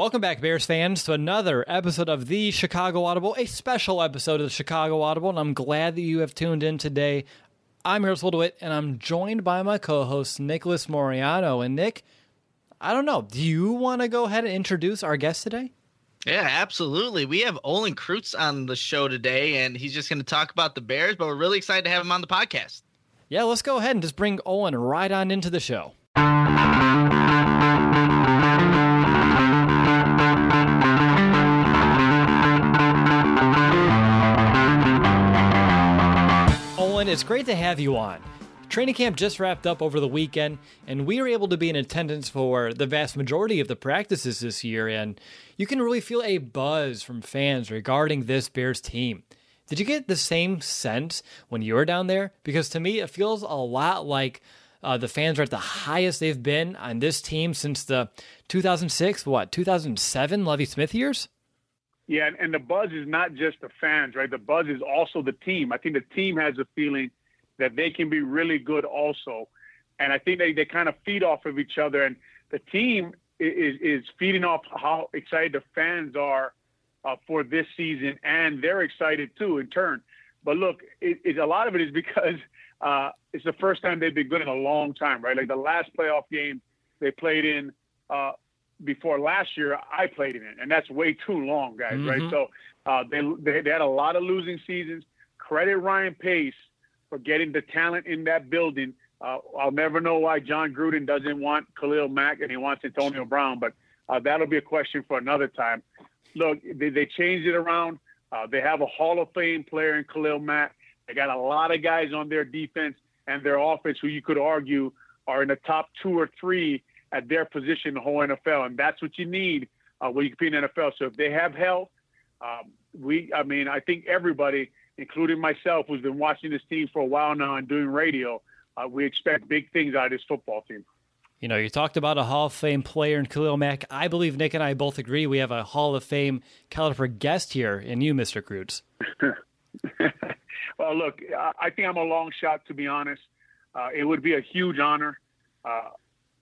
Welcome back, Bears fans, to another episode of the Chicago Audible, a special episode of the Chicago Audible, and I'm glad that you have tuned in today. I'm Harrison DeWitt, and I'm joined by my co-host Nicholas Moriano. And Nick, I don't know, do you want to go ahead and introduce our guest today? Yeah, absolutely. We have Olin Kreutz on the show today, and he's just going to talk about the Bears, but we're really excited to have him on the podcast. Yeah, let's go ahead and just bring Olin right on into the show. It's great to have you on. Training camp just wrapped up over the weekend, and we were able to be in attendance for the vast majority of the practices this year, and you can really feel a buzz from fans regarding this Bears team. Did you get the same sense when you were down there? Because to me, it feels a lot like uh, the fans are at the highest they've been on this team since the 2006, what, 2007 Lovie Smith years? Yeah, and, and the buzz is not just the fans, right? The buzz is also the team. I think the team has a feeling that they can be really good also. And I think they, they kind of feed off of each other. And the team is, is feeding off how excited the fans are uh, for this season. And they're excited too in turn. But look, it, it, a lot of it is because uh, it's the first time they've been good in a long time, right? Like the last playoff game they played in uh, before last year, I played in it, and that's way too long, guys, mm-hmm. right? So uh, they, they, they had a lot of losing seasons. Credit Ryan Pace for getting the talent in that building. Uh, I'll never know why Jon Gruden doesn't want Khalil Mack and he wants Antonio Brown, but uh, that'll be a question for another time. Look, they, they changed it around. Uh, they have a Hall of Fame player in Khalil Mack. They got a lot of guys on their defense and their offense who you could argue are in the top two or three at their position in the whole NFL, and that's what you need uh, when you compete in the NFL. So if they have health, um, we, I mean, I think everybody, including myself, who's been watching this team for a while now and doing radio, uh, we expect big things out of this football team. You know, you talked about a Hall of Fame player in Khalil Mack. I believe Nick and I both agree we have a Hall of Fame caliber guest here in you, Mr. Kreutz. well, look, I think I'm a long shot, to be honest. Uh, it would be a huge honor. Uh,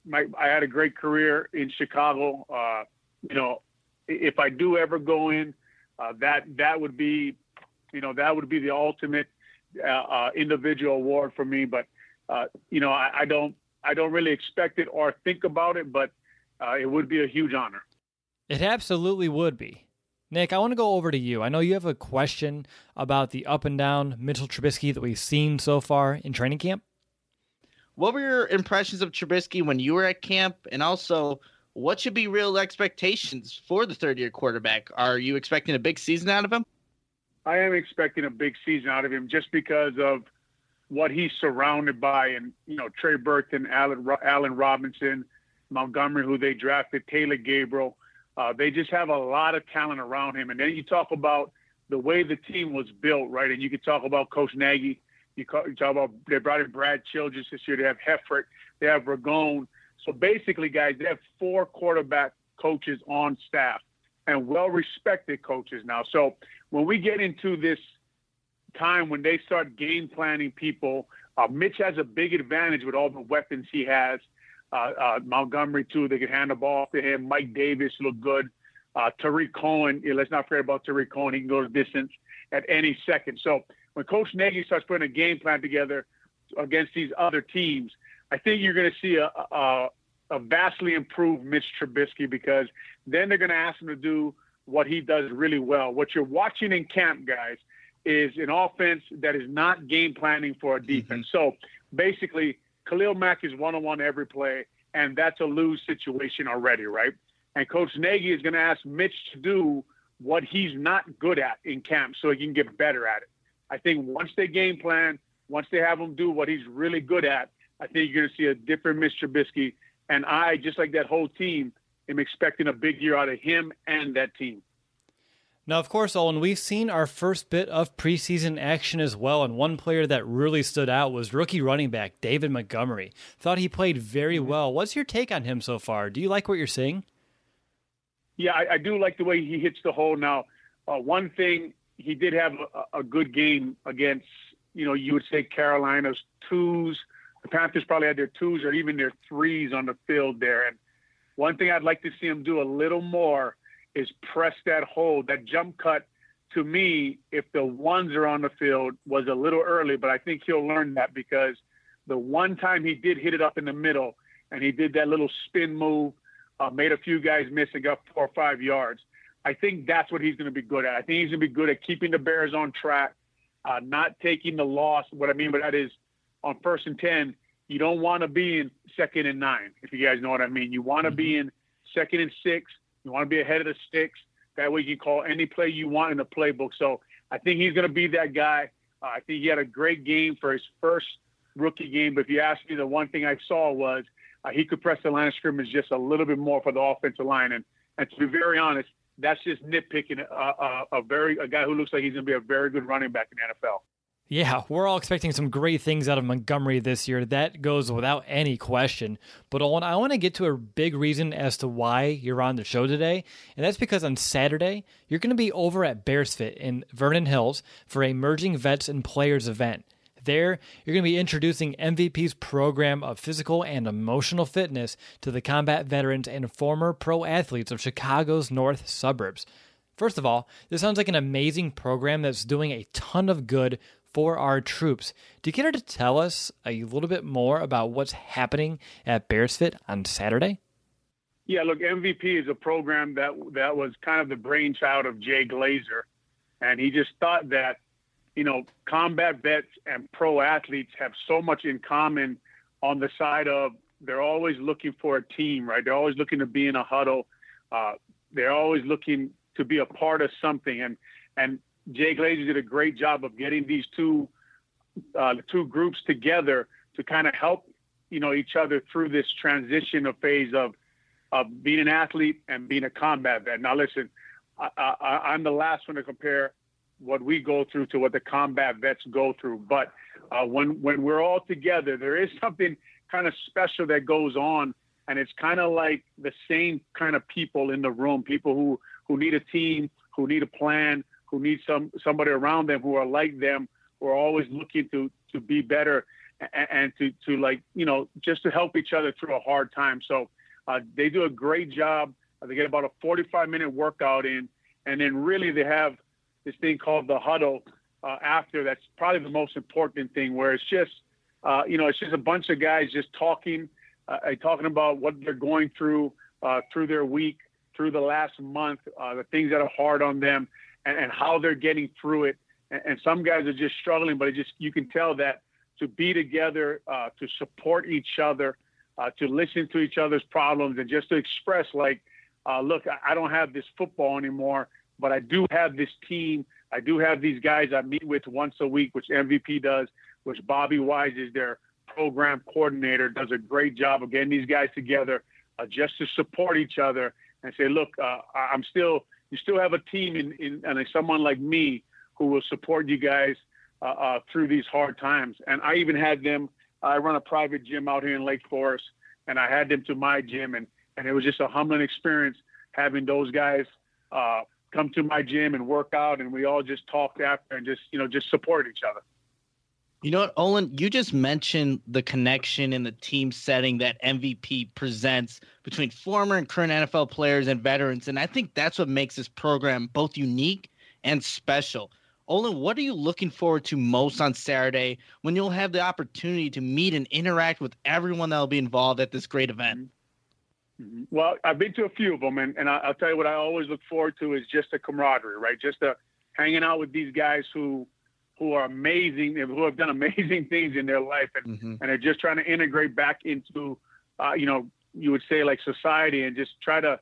my, I had a great career in Chicago. Uh, you know, if I do ever go in, uh, that that would be, you know, that would be the ultimate uh, uh individual award for me. But uh, you know, I, I, don't I don't really expect it or think about it, but uh, it would be a huge honor. It absolutely would be. Nick, I want to go over to you. I know you have a question about the up and down Mitchell Trubisky that we've seen so far in training camp. What were your impressions of Trubisky when you were at camp? And also, what should be real expectations for the third year quarterback? Are you expecting a big season out of him? I am expecting a big season out of him just because of what he's surrounded by, and you know Trey Burton, Allen, Allen Robinson, Montgomery, who they drafted, Taylor Gabriel. Uh, they just have a lot of talent around him. And then you talk about the way the team was built, right? And you could talk about Coach Nagy. You, talk about they brought in Brad Childress this year. They have Helfrich. They have Ragone. So basically, guys, they have four quarterback coaches on staff and well respected coaches now. So when we get into this time when they start game planning people, uh, Mitch has a big advantage with all the weapons he has. Uh, uh, Montgomery too, they can hand the ball off to him. Mike Davis look good. Uh, Tarik Cohen, yeah, let's not forget about Tarik Cohen. He can go to distance at any second. So when Coach Nagy starts putting a game plan together against these other teams, I think you're going to see a, a, a vastly improved Mitch Trubisky because then they're going to ask him to do what he does really well. What you're watching in camp, guys, is an offense that is not game planning for a defense. Mm-hmm. So basically, Khalil Mack is one on one every play, and that's a lose situation already, right? And Coach Nagy is going to ask Mitch to do what he's not good at in camp so he can get better at it. I think once they game plan, once they have him do what he's really good at, I think you're going to see a different Mitch Trubisky. And I, just like that whole team, am expecting a big year out of him and that team. Now, of course, Olin, we've seen our first bit of preseason action as well, and one player that really stood out was rookie running back David Montgomery. Thought he played very mm-hmm. well. What's your take on him so far? Do you like what you're seeing? Yeah, I, I do like the way he hits the hole. Now, uh, one thing he did have a, a, good game against, you know, you would say Carolina's twos. The Panthers probably had their twos or even their threes on the field there. And one thing I'd like to see him do a little more is press that hold. That jump cut, to me, if the ones are on the field, was a little early, but I think he'll learn that because the one time he did hit it up in the middle and he did that little spin move, uh, made a few guys miss and got four or five yards. I think that's what he's going to be good at. I think he's going to be good at keeping the Bears on track, uh, not taking the loss. What I mean by that is on first and 10, you don't want to be in second and nine, if you guys know what I mean. You want to mm-hmm. be in second and six, you want to be ahead of the sticks. That way you can call any play you want in the playbook. So I think he's going to be that guy. Uh, I think he had a great game for his first rookie game. But if you ask me, the one thing I saw was uh, he could press the line of scrimmage just a little bit more for the offensive line. And, and to be very honest, that's just nitpicking a, a, a very a guy who looks like he's going to be a very good running back in the NFL. Yeah, we're all expecting some great things out of Montgomery this year. That goes without any question. But Olin, I want to get to a big reason as to why you're on the show today. And that's because on Saturday, you're going to be over at BearsFit in Vernon Hills for a Merging Vets and Players event. There, you're going to be introducing MVP's program of physical and emotional fitness to the combat veterans and former pro athletes of Chicago's north suburbs. First of all, this sounds like an amazing program that's doing a ton of good for our troops. Do you care to tell us a little bit more about what's happening at BearsFit on Saturday? Yeah, look, MVP is a program that that was kind of the brainchild of Jay Glazer, and he just thought that, you know, combat vets and pro athletes have so much in common on the side of they're always looking for a team, right? They're always looking to be in a huddle. Uh, they're always looking to be a part of something, and and Jay Glazer did a great job of getting these two uh, two groups together to kind of help you know each other through this transition of phase of of being an athlete and being a combat vet. Now, listen, I, I, I'm the last one to compare what we go through to what the combat vets go through, but uh, when when we're all together, there is something kind of special that goes on, and it's kind of like the same kind of people in the room, people who who need a team, who need a plan, who need some somebody around them who are like them, who are always looking to to be better and, and to to like you know just to help each other through a hard time. So uh, they do a great job. They get about a 45 minute workout in, and then really they have this thing called the huddle uh, after. That's probably the most important thing, where it's just uh, you know it's just a bunch of guys just talking, uh, talking about what they're going through uh, through their week, through the last month, uh, the things that are hard on them, and, and how they're getting through it. And, and, some guys are just struggling, but it just you can tell that to be together, uh, to support each other, to listen to each other's problems, and just to express like, look, I don't have this football anymore, but I do have this team. I do have these guys I meet with once a week, which MVP does, which Bobby Wise is their program coordinator, does a great job of getting these guys together uh, just to support each other and say, look, uh, I'm still you still have a team in, in and someone like me who will support you guys uh, uh, through these hard times. And I even had them. I run a private gym out here in Lake Forest, and I had them to my gym, and and it was just a humbling experience having those guys uh, come to my gym and work out, and we all just talked after and just you know just support each other. You know what, Olin? You just mentioned the connection in the team setting that MVP presents between former and current NFL players and veterans. And I think that's what makes this program both unique and special. Olin, what are you looking forward to most on Saturday when you'll have the opportunity to meet and interact with everyone that will be involved at this great event? Mm-hmm. Mm-hmm. Well, I've been to a few of them, and, and I'll tell you what I always look forward to is just the camaraderie, right? Just the hanging out with these guys who who are amazing, who have done amazing things in their life, and mm-hmm. and are just trying to integrate back into, uh, you know, you would say like society, and just try to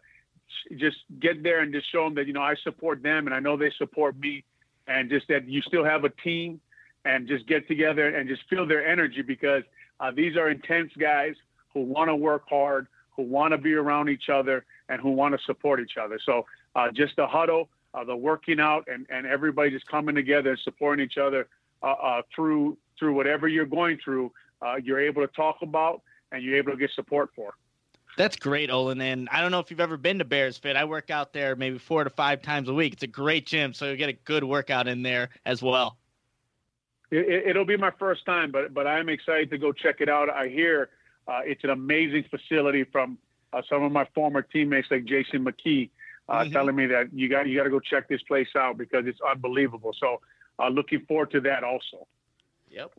just get there and just show them that you know I support them, and I know they support me, and just that you still have a team, and just get together and just feel their energy because uh, these are intense guys who want to work hard, who want to be around each other, and who want to support each other. So uh, just the huddle uh, the working out and, and everybody just coming together and supporting each other uh, uh, through through whatever you're going through, uh, you're able to talk about and you're able to get support for. That's great, Olin. And I don't know if you've ever been to Bears Fit. I work out there maybe four to five times a week. It's a great gym, so you get a good workout in there as well. It, will be my first time, but but I'm excited to go check it out. I hear uh, it's an amazing facility from uh, some of my former teammates like Jason McKie uh, mm-hmm. telling me that you got you got to go check this place out because it's unbelievable. So, uh, looking forward to that also. Yep.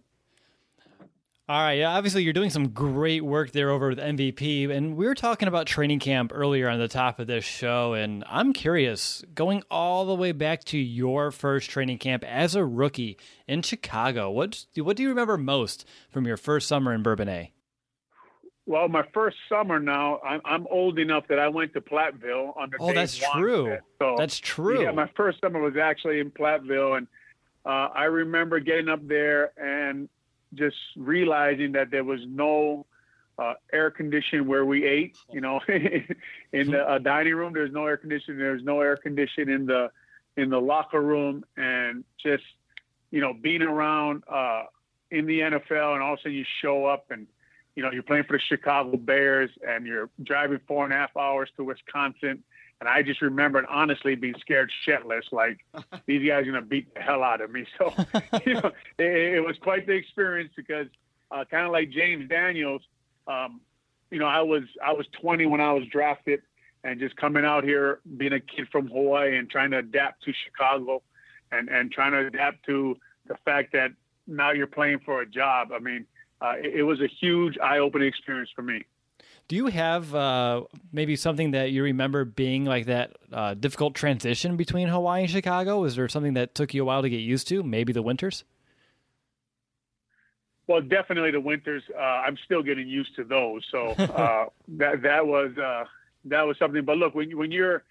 All right. Yeah. Obviously, you're doing some great work there over with MVP, and we were talking about training camp earlier on the top of this show, and I'm curious, going all the way back to your first training camp as a rookie in Chicago. What what do you remember most from your first summer in Bourbonnais? Well, my first summer now, I'm, I'm old enough that I went to Platteville under. Oh, that's true. So, that's true. Yeah, my first summer was actually in Platteville, and uh, I remember getting up there and just realizing that there was no uh, air conditioning where we ate. You know, in the uh, dining room, there's no air conditioning. There's no air conditioning in the in the locker room, and just you know being around uh, in the NFL, and all of a sudden you show up and you know, you're playing for the Chicago Bears and you're driving four and a half hours to Wisconsin. And I just remembered honestly being scared shitless, like these guys are going to beat the hell out of me. So, you know, it, it, was quite the experience because uh, kind of like James Daniels, um, you know, I was, I was 20 when I was drafted and just coming out here, being a kid from Hawaii and trying to adapt to Chicago and, and trying to adapt to the fact that now you're playing for a job. I mean, uh, it, it, was a huge eye-opening experience for me. Do you have uh, maybe something that you remember being like that uh, difficult transition between Hawaii and Chicago? Was there something that took you a while to get used to? Maybe the winters. Well, definitely the winters. Uh, I'm still getting used to those. So uh, that that was uh, that was something. But look, when when you're,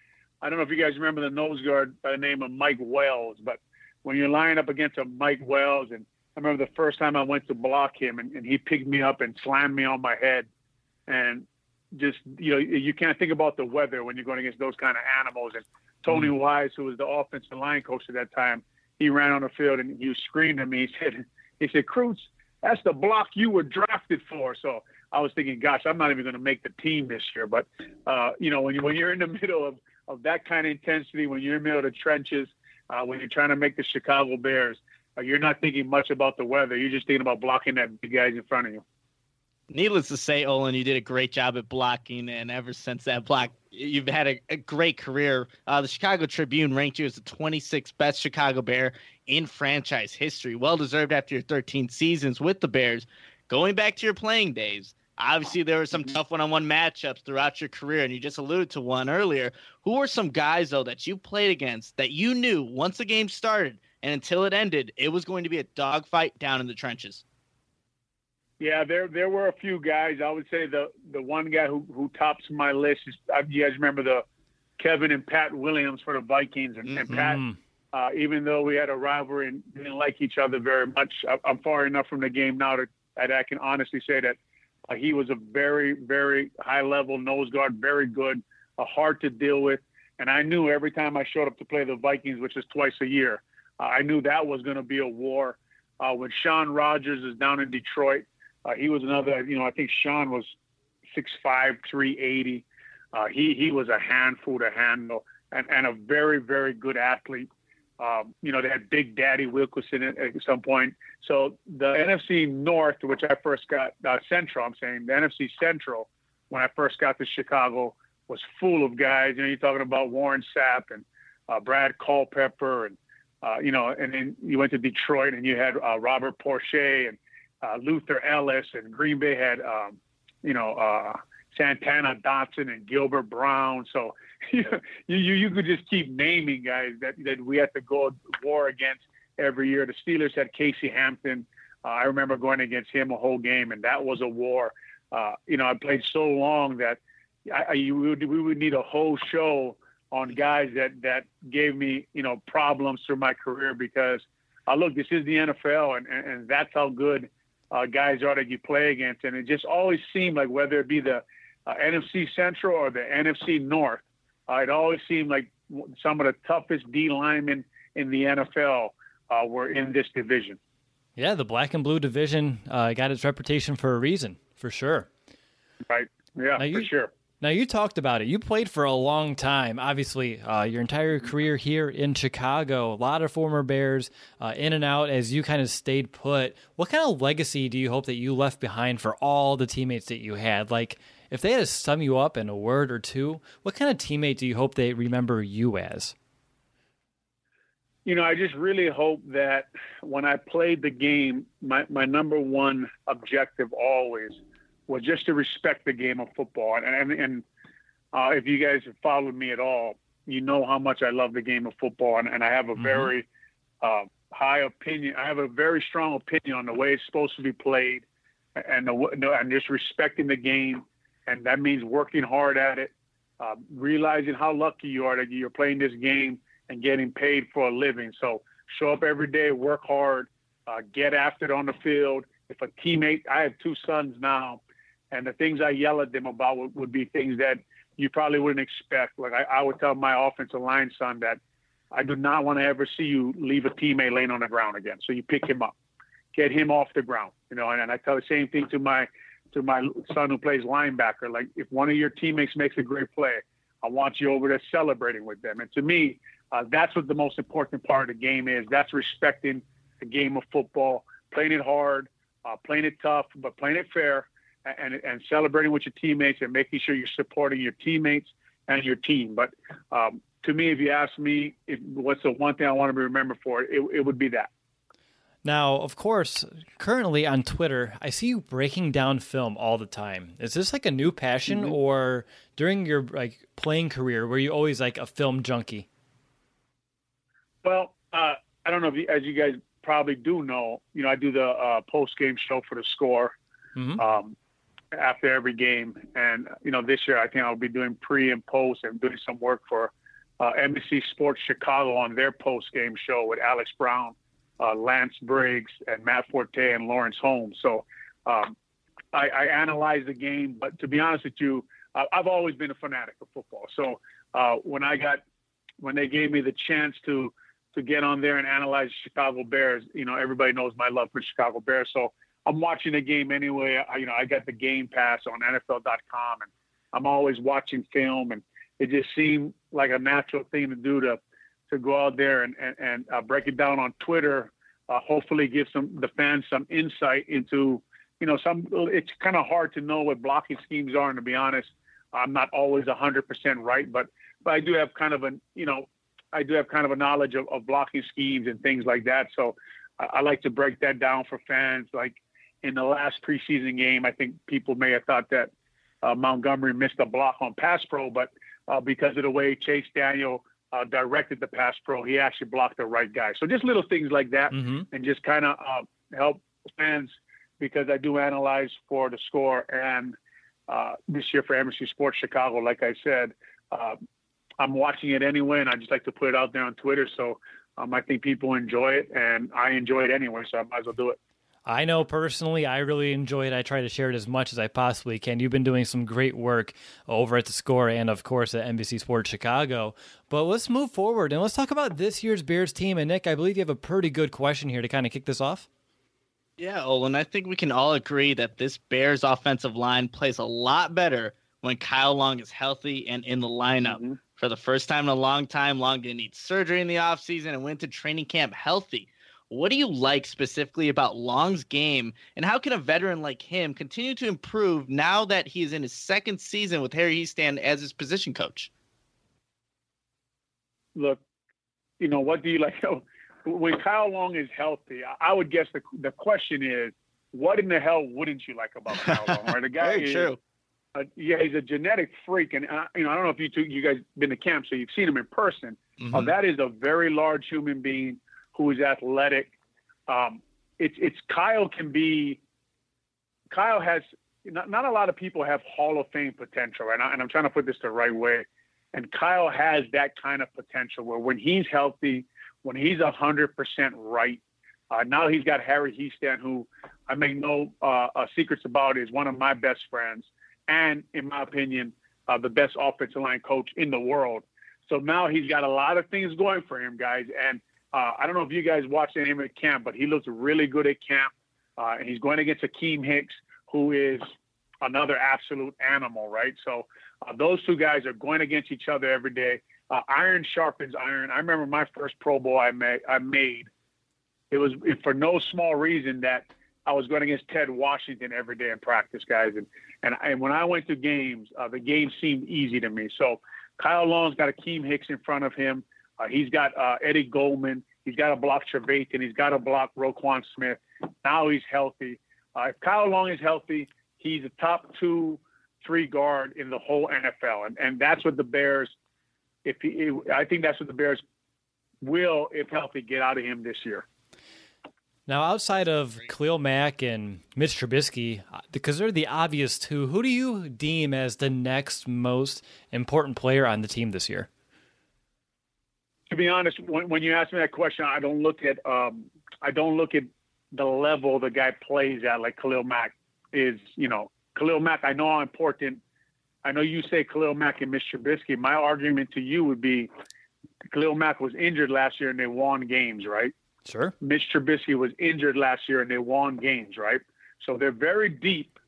I don't know if you guys remember the nose guard by the name of Mike Wells, but when you're lining up against a Mike Wells and I remember the first time I went to block him and, and he picked me up and slammed me on my head. And just, you know, you can't think about the weather when you're going against those kind of animals. And Tony mm-hmm. Wise, who was the offensive line coach at that time, he ran on the field and he screamed at me. He said, he said, Kreutz, that's the block you were drafted for. So I was thinking, gosh, I'm not even going to make the team this year. But, uh, you know, when, you, when you're in the middle of, of that kind of intensity, when you're in the middle of the trenches, uh, when you're trying to make the Chicago Bears, you're not thinking much about the weather. You're just thinking about blocking that big guys in front of you. Needless to say, Olin, you did a great job at blocking, and ever since that block, you've had a, a great career. Uh, the Chicago Tribune ranked you as the 26th best Chicago Bear in franchise history. Well deserved after your 13 seasons with the Bears. Going back to your playing days, obviously there were some mm-hmm. tough one-on-one matchups throughout your career, and you just alluded to one earlier. Who were some guys though that you played against that you knew once the game started and until it ended, it was going to be a dogfight down in the trenches. Yeah, there there were a few guys. I would say the the one guy who who tops my list is uh, you guys remember the Kevin and Pat Williams for the Vikings and, mm-hmm. and Pat. Mm-hmm. Uh, even though we had a rivalry and didn't like each other very much, I, am far enough from the game now to, that I can honestly say that uh, he was a very, very high level nose guard, very good, uh, hard to deal with. And I knew every time I showed up to play the Vikings, which is twice a year, I knew that was going to be a war. Uh, when Shaun Rogers is down in Detroit, uh, he was another. You know, I think Sean was 6'5", 380. Uh, he he was a handful to handle and, and a very very good athlete. Um, you know, they had Big Daddy Wilkinson at, at, some point. So the NFC North, which I first got, uh, Central, I'm saying the NFC Central, when I first got to Chicago, was full of guys. You know, you're talking about Warren Sapp and uh, Brad Culpepper, and uh, you know, and then you went to Detroit and you had uh, Robert Porcher and uh, Luther Elliss, and Green Bay had, um, you know, uh, Santana Dotson and Gilbert Brown. So you, you you could just keep naming guys that that we had to go war against every year. The Steelers had Casey Hampton. Uh, I remember going against him a whole game, and that was a war. You know, I played so long that I, I would, we would need a whole show on guys that that gave me you know problems through my career because uh, look, this is the NFL, and and, and that's how good uh, guys are that you play against, and it just always seemed like whether it be the uh, NFC Central or the NFC North, uh, it always seemed like some of the toughest D linemen in the NFL uh, were in this division. Yeah, the black and blue division uh, got its reputation for a reason, for sure. Right. Yeah, you, for sure. Now you talked about it. You played for a long time. Obviously, uh, your entire career here in Chicago. A lot of former Bears, uh, in and out as you kind of stayed put. What kind of legacy do you hope that you left behind for all the teammates that you had? Like, if they had to sum you up in a word or two, what kind of teammate do you hope they remember you as? You know, I just really hope that when I played the game, my, my number one objective always was just to respect the game of football. And, and, and uh, if you guys have followed me at all, you know how much I love the game of football. And, and I have a mm-hmm. very uh, high opinion. I have a very strong opinion on the way it's supposed to be played and, the, and just respecting the game and that means working hard at it, uh, realizing how lucky you are that you're playing this game and getting paid for a living. So show up every day, work hard, uh, get after it on the field. If a teammate, I have two sons now, and the things I yell at them about would, would be things that you probably wouldn't expect. Like I, I would tell my offensive line son that I do not want to ever see you leave a teammate laying on the ground again. So you pick him up, get him off the ground, you know. And, and I tell the same thing to my to my son who plays linebacker. Like if one of your teammates makes a great play, I want you over there celebrating with them. And to me, uh, that's what the most important part of the game is. That's respecting the game of football, playing it hard, uh, playing it tough, but playing it fair, and, and celebrating with your teammates and making sure you're supporting your teammates and your team. But um, to me, if you ask me, if, what's the one thing I want to be remembered for, it, it would be that. Now, of course, currently on Twitter, I see you breaking down film all the time. Is this like a new passion, mm-hmm. or during your like playing career, were you always like a film junkie? Well, uh, I don't know if you, as you guys probably do know, you know, I do the uh, post game show for the score mm-hmm. um, after every game, and you know, this year I think I'll be doing pre and post and doing some work for uh, NBC Sports Chicago on their post game show with Alex Brown uh, Lance Briggs and Matt Forte and Lawrence Holmes. So um, I, I analyze the game, but to be honest with you, I've always been a fanatic of football. So uh, when I got when they gave me the chance to to get on there and analyze Chicago Bears, you know everybody knows my love for Chicago Bears. So I'm watching the game anyway. I, you know I got the Game Pass on NFL.com, and I'm always watching film, and it just seemed like a natural thing to do to to go out there and and, and uh, break it down on Twitter. Uh, hopefully, give some the fans some insight into you know some. It's kind of hard to know what blocking schemes are, and to be honest, I'm not always 100% right, but but I do have kind of a you know I do have kind of a knowledge of, of blocking schemes and things like that. So I, I like to break that down for fans. Like in the last preseason game, I think people may have thought that uh, Montgomery missed a block on pass pro, but uh, because of the way Chase Daniel uh, directed the pass pro. He actually blocked the right guy. So just little things like that, mm-hmm. and just kind of uh, help fans because I do analyze for the score and uh, this year for NBC Sports Chicago. Like I said, uh, I'm watching it anyway, and I just like to put it out there on Twitter. So um, I think people enjoy it, and I enjoy it anyway. So I might as well do it. I know personally, I really enjoy it. I try to share it as much as I possibly can. You've been doing some great work over at the score and, of course, at NBC Sports Chicago. But let's move forward and let's talk about this year's Bears team. And, Nick, I believe you have a pretty good question here to kind of kick this off. Yeah, Olin, I think we can all agree that this Bears offensive line plays a lot better when Kyle Long is healthy and in the lineup. Mm-hmm. For the first time in a long time, Long didn't need surgery in the offseason and went to training camp healthy. What do you like specifically about Long's game, and how can a veteran like him continue to improve now that he is in his second season with Harry Hiestand as his position coach? Look, you know, what do you like? When Kyle Long is healthy, I would guess the the question is, what in the hell wouldn't you like about Kyle Long? Right, the guy Very is, true. Uh, yeah, he's a genetic freak, and uh, you know, I don't know if you two, you guys been to camp, so you've seen him in person. Mm-hmm. Uh, that is a very large human being who is athletic. Um, it's it's Kyle can be. Kyle has not, not a lot of people have Hall of Fame potential, and, I, and I'm trying to put this the right way. And Kyle has that kind of potential where when he's healthy, when he's hundred percent right. Uh, now he's got Harry Hiestand, who I make no uh, uh, secrets about, is one of my best friends, and in my opinion, uh, the best offensive line coach in the world. So now he's got a lot of things going for him, guys. And uh, I don't know if you guys watched him at camp, but he looks really good at camp. Uh, and he's going against Akiem Hicks, who is another absolute animal, right? So uh, those two guys are going against each other every day. Uh, iron sharpens iron. I remember my first Pro Bowl I made. I made. It was for no small reason that I was going against Ted Washington every day in practice, guys. And and, and when I went to games, uh, the game seemed easy to me. So Kyle Long's got Akiem Hicks in front of him. Uh, he's got uh, Eddie Goldman. He's got to block Trevathan. He's got to block Roquan Smith. Now he's healthy. Uh, if Kyle Long is healthy, he's a top two, three guard in the whole NFL, and and that's what the Bears. If he, I think that's what the Bears will, if healthy, get out of him this year. Now, outside of Khalil Mack and Mitch Trubisky, because they're the obvious two, who do you deem as the next most important player on the team this year? To be honest, when, when you ask me that question, I don't look at um, I don't look at the level the guy plays at like Khalil Mack is. You know, Khalil Mack. I know how important. I know you say Khalil Mack and Mr. Trubisky. My argument to you would be Khalil Mack was injured last year and they won games, right? Sure. Mitch Trubisky was injured last year and they won games, right? So they're very deep.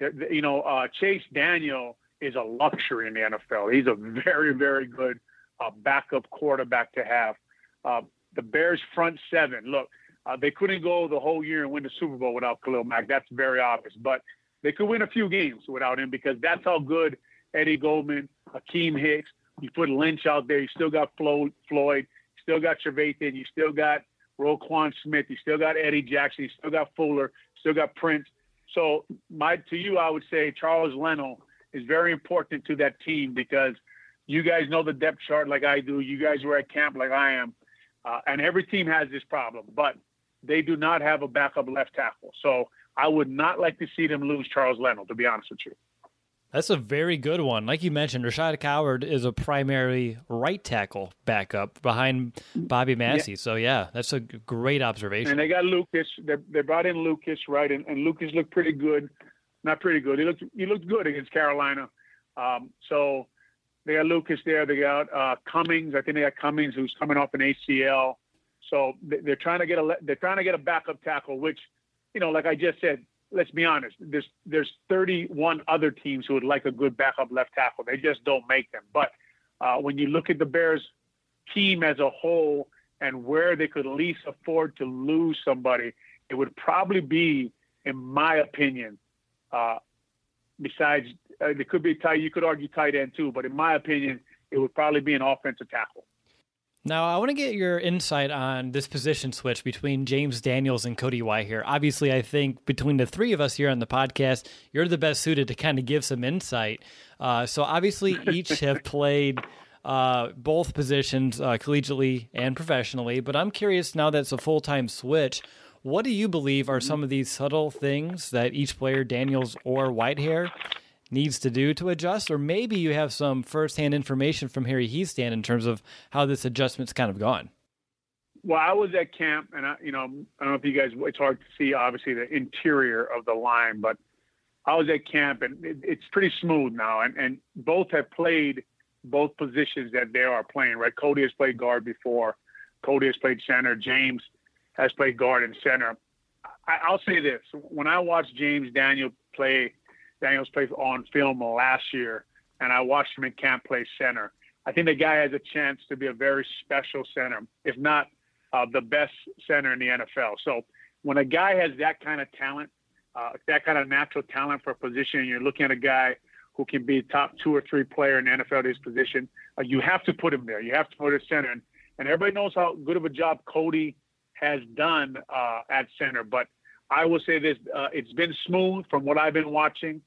They're, you know, uh, Chase Daniel is a luxury in the NFL. He's a very, very good a backup quarterback to have. Uh, the Bears front seven. Look, uh, they couldn't go the whole year and win the Super Bowl without Khalil Mack. That's very obvious. But they could win a few games without him because that's how good Eddie Goldman, Akiem Hicks. You put Lynch out there. You still got Flo, Floyd. You still got Trevathan. You still got Roquan Smith. You still got Eddie Jackson. You still got Fuller. Still got Prince. So my to you, I would say Charles Leno is very important to that team because you guys know the depth chart like I do. You guys were at camp like I am. Uh, and every team has this problem, but they do not have a backup left tackle. So I would not like to see them lose Charles Leno, to be honest with you. That's a very good one. Like you mentioned, Rashaad Coward is a primary right tackle backup behind Bobby Massie. Yeah. So, yeah, that's a great observation. And they got Lucas. They, they brought in Lucas, right? And, and, Lucas looked pretty good. Not pretty good. He looked, he looked good against Carolina. Um, so they got Lucas there. They got uh, Cummings. I think they got Cummings, who's coming off an ACL. So they're trying to get a they're trying to get a backup tackle, which, you know, like I just said, let's be honest. There's there's 31 other teams who would like a good backup left tackle. They just don't make them. But uh, when you look at the Bears team as a whole and where they could least afford to lose somebody, it would probably be, in my opinion, uh, besides it could be tight. You could argue tight end too, but in my opinion, it would probably be an offensive tackle. Now, I want to get your insight on this position switch between James Daniels and Cody Whitehair. Obviously, I think between the three of us here on the podcast, you're the best suited to kind of give some insight. Uh, so, obviously, each have played uh, both positions uh, collegiately and professionally. But I'm curious now that it's a full time switch. What do you believe are some of these subtle things that each player, Daniels or Whitehair, needs to do to adjust? Or maybe you have some firsthand information from Harry Hiestand in terms of how this adjustment's kind of gone. Well, I was at camp, and I, you know, I don't know if you guys. It's hard to see, obviously, the interior of the line, but I was at camp, and it, it's pretty smooth now. And and both have played both positions that they are playing. Right, Cody has played guard before. Cody has played center. James has played guard and center. I, will say this: when I watched James Daniel play, Daniels played on film last year, and I watched him in camp play center. I think the guy has a chance to be a very special center, if not uh, the best center in the NFL. So when a guy has that kind of talent, uh, that kind of natural talent for a position, you're looking at a guy who can be top two or three player in the NFL at his position, uh, you have to put him there. You have to put him center, and, and everybody knows how good of a job Cody has done uh, at center. But I will say this: uh, it's been smooth from what I've been watching.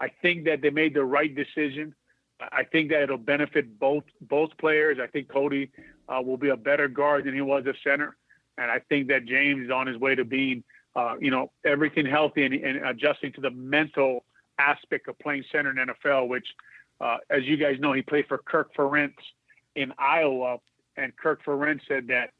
I think that they made the right decision. I think that it'll benefit both both players. I think Cody uh, will be a better guard than he was at center, and I think that James is on his way to being, uh, you know, everything healthy and, and, adjusting to the mental aspect of playing center in NFL. Which, uh, as you guys know, he played for Kirk Ferentz in Iowa, and Kirk Ferentz said that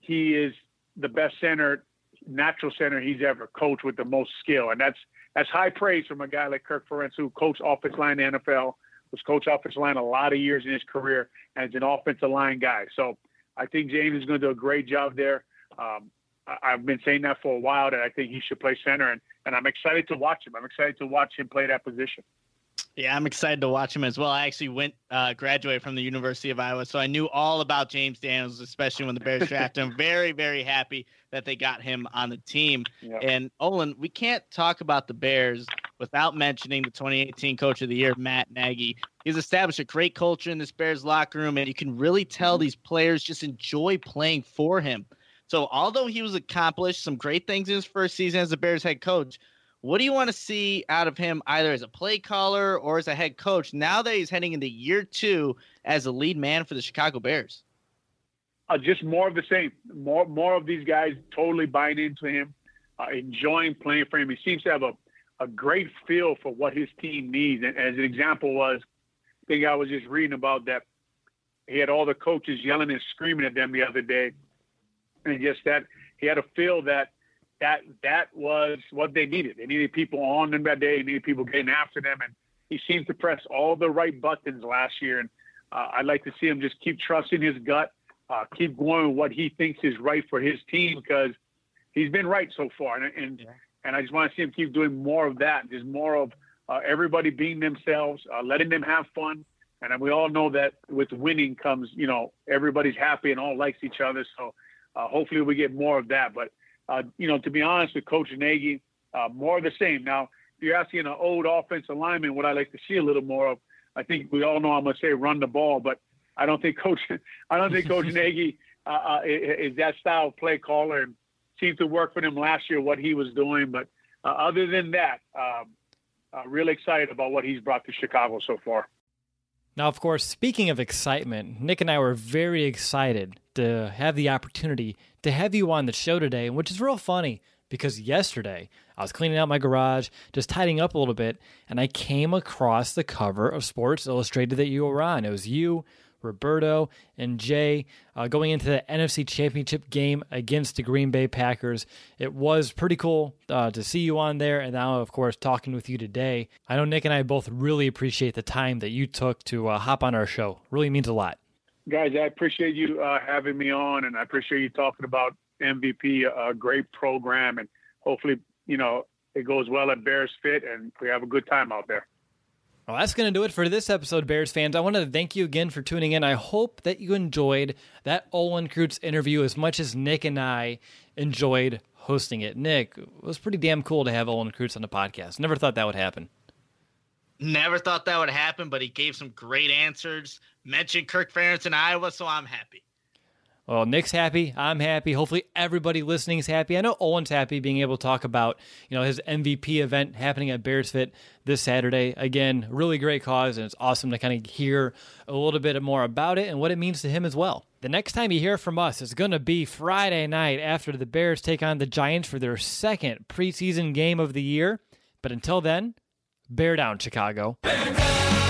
he is the best center, natural center he's ever coached with the most skill, and that's that's high praise from a guy like Kirk Ferentz who coached offensive line in the NFL was coach offensive line a lot of years in his career and is an offensive line guy. So I think James is going to do a great job there. Um, I, have been saying that for a while that I think he should play center, and, and I'm excited to watch him. I'm excited to watch him play that position. Yeah, I'm excited to watch him as well. I actually went uh, graduated from the University of Iowa, so I knew all about James Daniels, especially when the Bears drafted him. Very, very happy that they got him on the team. Yep. And Olin, we can't talk about the Bears without mentioning the 2018 Coach of the Year, Matt Nagy. He's established a great culture in this Bears locker room, and you can really tell these players just enjoy playing for him. So, although he was accomplished some great things in his first season as the Bears head coach, what do you want to see out of him, either as a play caller or as a head coach, now that he's heading into year two as a lead man for the Chicago Bears? Uh, just more of the same. More, more of these guys totally buying into him, uh, enjoying playing for him. He seems to have a, a great feel for what his team needs. And as an example was, I think I was just reading about that. He had all the coaches yelling and screaming at them the other day, and just that he had a feel that that that was what they needed. They needed people on them that day. They needed people getting after them, and he seemed to press all the right buttons last year. And uh, I'd like to see him just keep trusting his gut, uh, keep going with what he thinks is right for his team because he's been right so far. And and, yeah. and I just want to see him keep doing more of that. Just more of uh, everybody being themselves, uh, letting them have fun. And we all know that with winning comes, you know, everybody's happy and all likes each other. So uh, hopefully we get more of that. But uh, you know, to be honest with Coach Nagy, uh, more of the same. Now, if you're asking an old offensive lineman what I like to see a little more of, I think we all know I'm going to say run the ball, but I don't think Coach I don't think Coach Nagy uh, uh is that style of play caller and seemed to work for him last year what he was doing. But uh, other than that, um, uh, really excited about what he's brought to Chicago so far. Now, of course, speaking of excitement, Nick and I were very excited to have the opportunity to have you on the show today, which is real funny because yesterday I was cleaning out my garage, just tidying up a little bit, and I came across the cover of Sports Illustrated that you were on. It was you, Roberto, and Jay uh, going into the NFC Championship game against the Green Bay Packers. It was pretty cool uh, to see you on there, and now, of course, talking with you today. I know Nick and I both really appreciate the time that you took to uh, hop on our show. Really means a lot. Guys, I appreciate you uh, having me on, and I appreciate you talking about MVP, a great program, and hopefully, you know, it goes well at Bears Fit, and we have a good time out there. Well, that's going to do it for this episode, Bears fans. I want to thank you again for tuning in. I hope that you enjoyed that Olin Kreutz interview as much as Nick and I enjoyed hosting it. Nick, it was pretty damn cool to have Olin Kreutz on the podcast. Never thought that would happen. Never thought that would happen, but he gave some great answers. Mentioned Kirk Ferentz in Iowa, so I'm happy. Well, Nick's happy. I'm happy. Hopefully, everybody listening is happy. I know Owen's happy being able to talk about you know his MVP event happening at Bears Fit this Saturday. Again, really great cause, and it's awesome to kind of hear a little bit more about it and what it means to him as well. The next time you hear from us is going to be Friday night after the Bears take on the Giants for their second preseason game of the year. But until then, bear down, Chicago. Bear down!